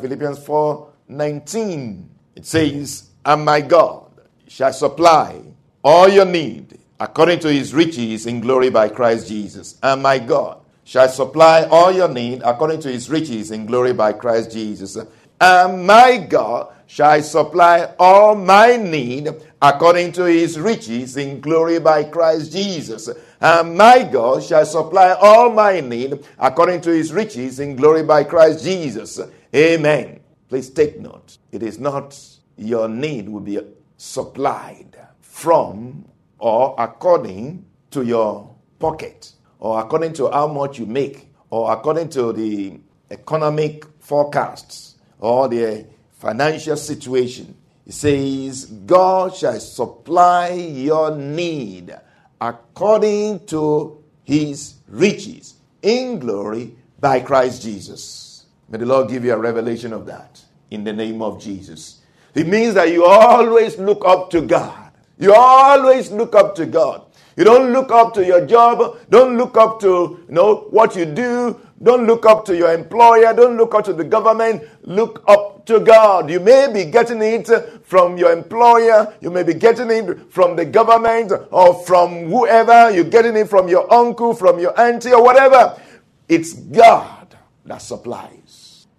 Philippians 4 19. It says, And my God shall supply all your need according to his riches in glory by Christ Jesus. And my God shall supply all your need according to his riches in glory by Christ Jesus. And my God shall supply all my need according to his riches in glory by Christ Jesus. And my God shall supply all my need according to his riches in glory by Christ Jesus. Amen. Please take note. It is not your need will be supplied from or according to your pocket or according to how much you make or according to the economic forecasts or the financial situation. It says, God shall supply your need according to his riches in glory by Christ Jesus. May the Lord give you a revelation of that in the name of Jesus. It means that you always look up to God. You always look up to God. You don't look up to your job. Don't look up to you know what you do. Don't look up to your employer. Don't look up to the government. Look up to God. You may be getting it from your employer. You may be getting it from the government or from whoever. You're getting it from your uncle, from your auntie, or whatever. It's God that supplies.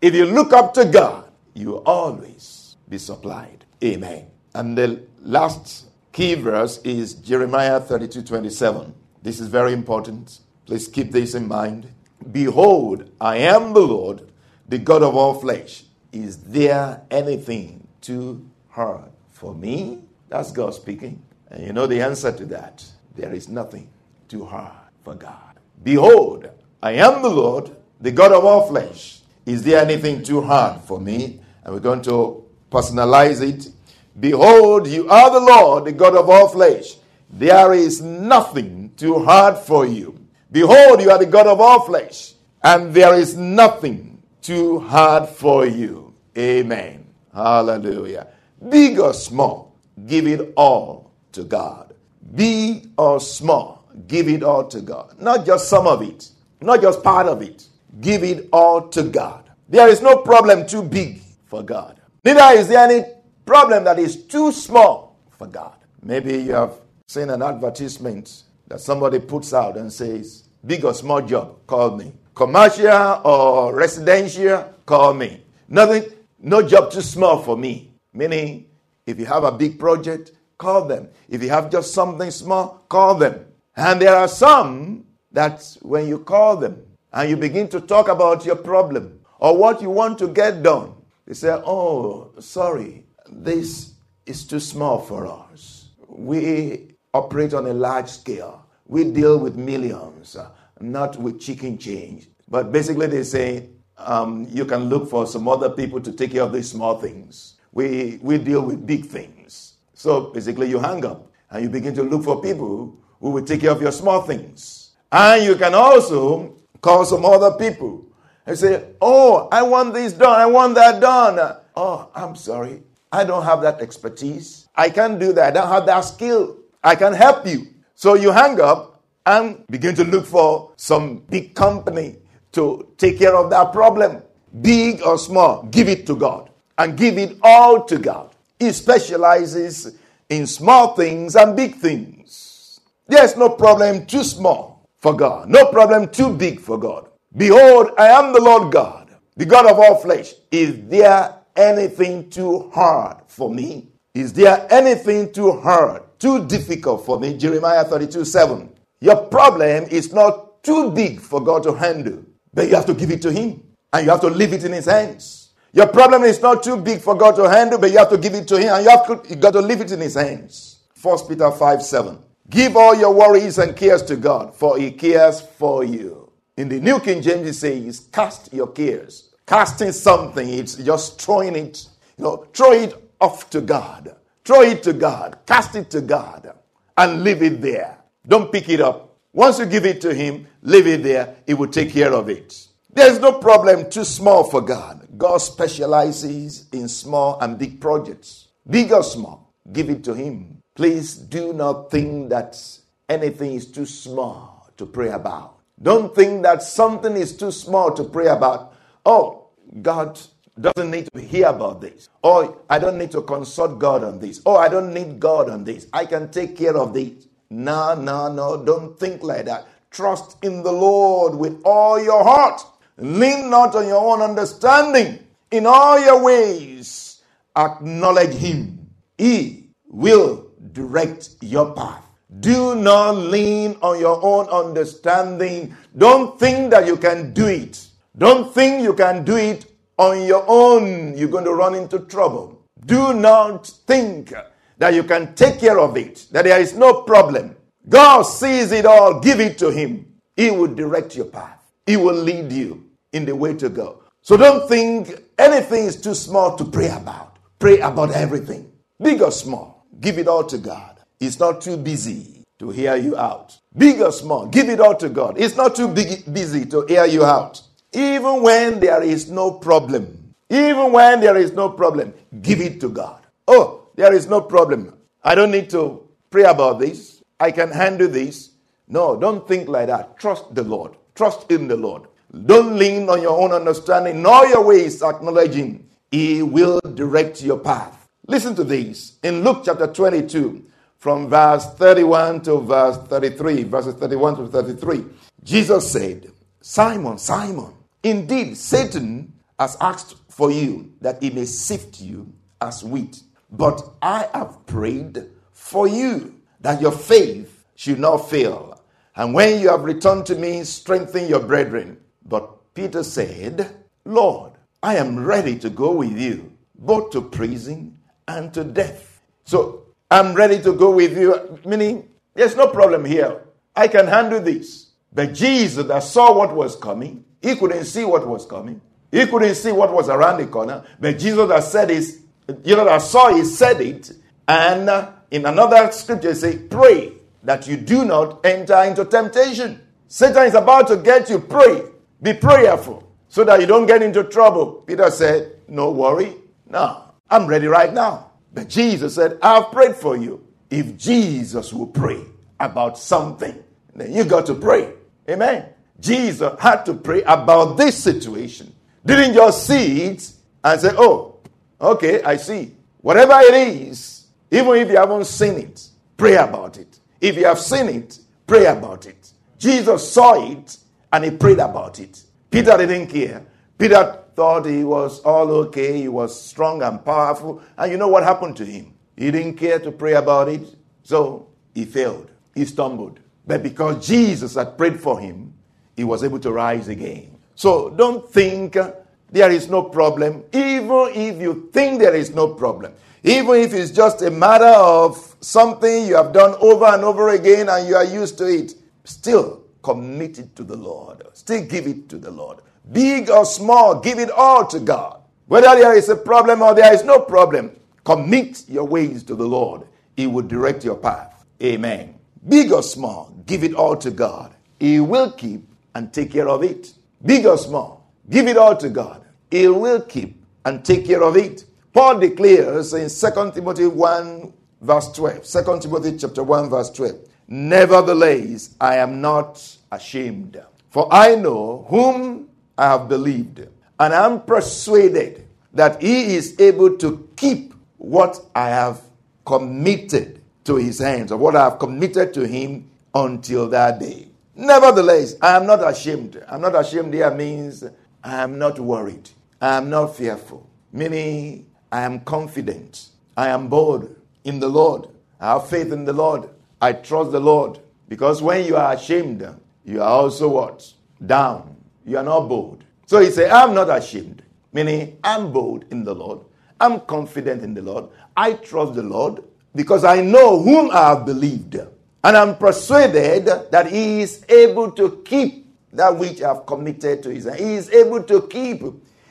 If you look up to God, you will always be supplied. Amen. And the last key verse is Jeremiah 32 27. This is very important. Please keep this in mind. Behold, I am the Lord, the God of all flesh. Is there anything too hard for me? That's God speaking. And you know the answer to that. There is nothing too hard for God. Behold, I am the Lord, the God of all flesh. Is there anything too hard for me? And we're going to personalize it. Behold, you are the Lord, the God of all flesh. There is nothing too hard for you. Behold, you are the God of all flesh, and there is nothing too hard for you. Amen. Hallelujah. Big or small, give it all to God. Big or small, give it all to God. Not just some of it, not just part of it. Give it all to God. There is no problem too big for God. Neither is there any problem that is too small for God. Maybe you have seen an advertisement that somebody puts out and says, big or small job, call me. Commercial or residential, call me. Nothing, no job too small for me. Meaning, if you have a big project, call them. If you have just something small, call them. And there are some that when you call them and you begin to talk about your problem or what you want to get done, they say, Oh, sorry, this is too small for us. We operate on a large scale. We deal with millions, uh, not with chicken change. But basically, they say um, you can look for some other people to take care of these small things. We, we deal with big things. So basically, you hang up and you begin to look for people who will take care of your small things. And you can also call some other people and say, Oh, I want this done. I want that done. Oh, I'm sorry. I don't have that expertise. I can't do that. I don't have that skill. I can help you. So you hang up and begin to look for some big company to take care of that problem. Big or small, give it to God and give it all to God. He specializes in small things and big things. There's no problem too small for God, no problem too big for God. Behold, I am the Lord God, the God of all flesh. Is there anything too hard for me? Is there anything too hard, too difficult for me? Jeremiah 32 7. Your problem is not too big for God to handle, but you have to give it to Him and you have to leave it in His hands. Your problem is not too big for God to handle, but you have to give it to Him and you have to, you got to leave it in His hands. 1 Peter 5 7. Give all your worries and cares to God, for He cares for you. In the New King James, it says, Cast your cares casting something, it's just throwing it, you know, throw it off to God. Throw it to God. Cast it to God and leave it there. Don't pick it up. Once you give it to Him, leave it there. He will take care of it. There's no problem too small for God. God specializes in small and big projects. Big or small, give it to Him. Please do not think that anything is too small to pray about. Don't think that something is too small to pray about. Oh, God doesn't need to hear about this. Oh, I don't need to consult God on this. Oh, I don't need God on this. I can take care of this. No, no, no. Don't think like that. Trust in the Lord with all your heart. Lean not on your own understanding. In all your ways, acknowledge Him. He will direct your path. Do not lean on your own understanding. Don't think that you can do it. Don't think you can do it on your own. You're going to run into trouble. Do not think that you can take care of it, that there is no problem. God sees it all. Give it to Him. He will direct your path, He will lead you in the way to go. So don't think anything is too small to pray about. Pray about everything, big or small. Give it all to God. He's not too busy to hear you out. Big or small, give it all to God. It's not too big, busy to hear you out. Even when there is no problem, even when there is no problem, give it to God. Oh, there is no problem. I don't need to pray about this. I can handle this. No, don't think like that. Trust the Lord. Trust in the Lord. Don't lean on your own understanding. In all your ways, acknowledging He will direct your path. Listen to this in Luke chapter 22 from verse 31 to verse 33, verses 31 to 33. Jesus said, Simon, Simon, indeed Satan has asked for you that he may sift you as wheat. But I have prayed for you that your faith should not fail. And when you have returned to me, strengthen your brethren. But Peter said, Lord, I am ready to go with you, both to prison and to death. So I'm ready to go with you. Meaning, there's no problem here. I can handle this. But Jesus that saw what was coming, he couldn't see what was coming. He couldn't see what was around the corner. But Jesus that said this, you know, that saw he said it. And uh, in another scripture, say, pray that you do not enter into temptation. Satan is about to get you. Pray. Be prayerful so that you don't get into trouble. Peter said, no worry. No, I'm ready right now. But Jesus said, I've prayed for you. If Jesus will pray about something, then you got to pray. Amen. Jesus had to pray about this situation. Didn't just see it and say, oh, okay, I see. Whatever it is, even if you haven't seen it, pray about it. If you have seen it, pray about it. Jesus saw it and he prayed about it. Peter didn't care. Peter thought he was all okay, he was strong and powerful. And you know what happened to him? He didn't care to pray about it, so he failed. He stumbled. But because Jesus had prayed for him, he was able to rise again. So don't think there is no problem, even if you think there is no problem. Even if it's just a matter of something you have done over and over again and you are used to it, still commit it to the Lord. Still give it to the Lord. Big or small, give it all to God. Whether there is a problem or there is no problem, commit your ways to the Lord. He will direct your path. Amen. Big or small, give it all to God. He will keep and take care of it. Big or small, give it all to God. He will keep and take care of it. Paul declares in 2 Timothy 1 verse 12. 2 Timothy chapter 1 verse 12. Nevertheless, I am not ashamed, for I know whom I have believed, and I am persuaded that he is able to keep what I have committed to his hands, or what I have committed to him until that day. Nevertheless, I am not ashamed. I'm not ashamed here means I am not worried. I am not fearful. Meaning, I am confident. I am bold in the Lord. I have faith in the Lord. I trust the Lord. Because when you are ashamed, you are also what? Down you are not bold. So he said, I'm not ashamed, meaning I'm bold in the Lord. I'm confident in the Lord. I trust the Lord because I know whom I have believed. And I'm persuaded that he is able to keep that which I have committed to his hand. He is able to keep.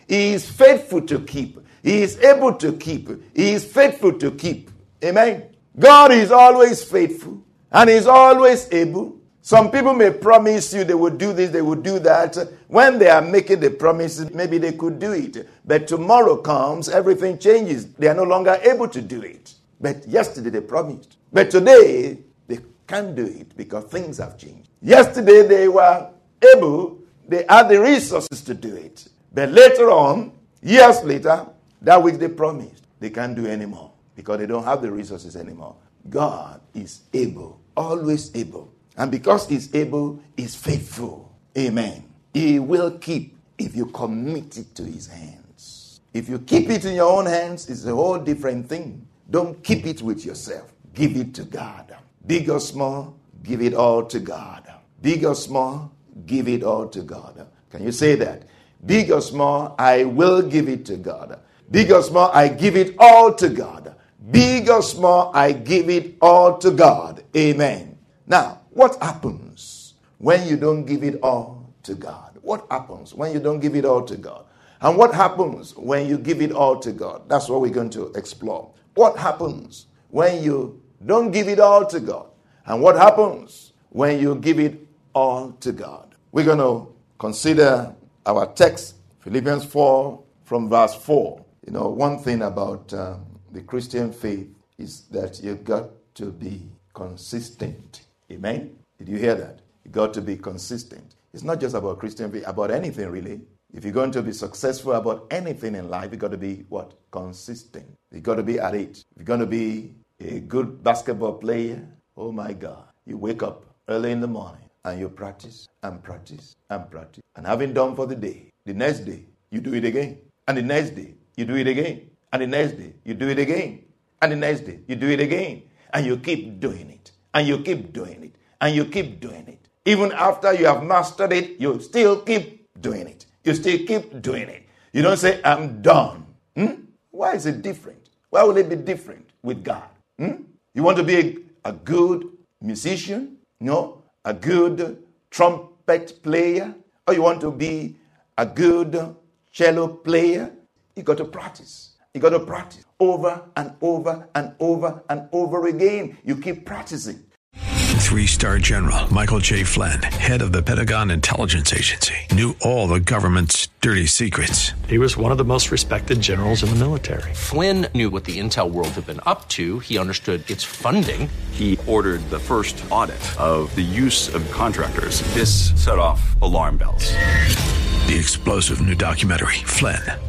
He is faithful to keep. He is able to keep. He is faithful to keep. Amen. God is always faithful and is always able. Some people may promise you they will do this, they will do that. When they are making the promises, maybe they could do it. But tomorrow comes, everything changes. They are no longer able to do it. But yesterday they promised. But today they can't do it because things have changed. Yesterday they were able, they had the resources to do it. But later on, years later, that which they promised, they can't do anymore because they don't have the resources anymore. God is able, always able. And because He's able, He's faithful. Amen. He will keep if you commit it to His hands. If you keep it in your own hands, it's a whole different thing. Don't keep it with yourself. Give it to God. Big or small, give it all to God. Big or small, give it all to God. Can you say that? Big or small, I will give it to God. Big or small, I give it all to God. Big or small, I give it all to God. Amen. Now, what happens when you don't give it all to God? What happens when you don't give it all to God? And what happens when you give it all to God? That's what we're going to explore. What happens when you don't give it all to God? And what happens when you give it all to God? We're going to consider our text, Philippians 4, from verse 4. You know, one thing about um, the Christian faith is that you've got to be consistent. Amen? Did you hear that? You got to be consistent. It's not just about Christian faith, about anything really. If you're going to be successful about anything in life, you've got to be what? Consistent. You've got to be at it. If you're going to be a good basketball player, oh my God, you wake up early in the morning and you practice and practice and practice. And having done for the day, the next day, you do it again. And the next day, you do it again. And the next day, you do it again. And the next day, you do it again. And you keep doing it. And you keep doing it. And you keep doing it. Even after you have mastered it, you still keep doing it. You still keep doing it. You don't say, I'm done. Hmm? Why is it different? Why will it be different with God? Hmm? You want to be a, a good musician? No? A good trumpet player? Or you want to be a good cello player? You got to practice. You got to practice over and over and over and over again. You keep practicing. Three star general Michael J. Flynn, head of the Pentagon Intelligence Agency, knew all the government's dirty secrets. He was one of the most respected generals in the military. Flynn knew what the intel world had been up to, he understood its funding. He ordered the first audit of the use of contractors. This set off alarm bells. The explosive new documentary, Flynn,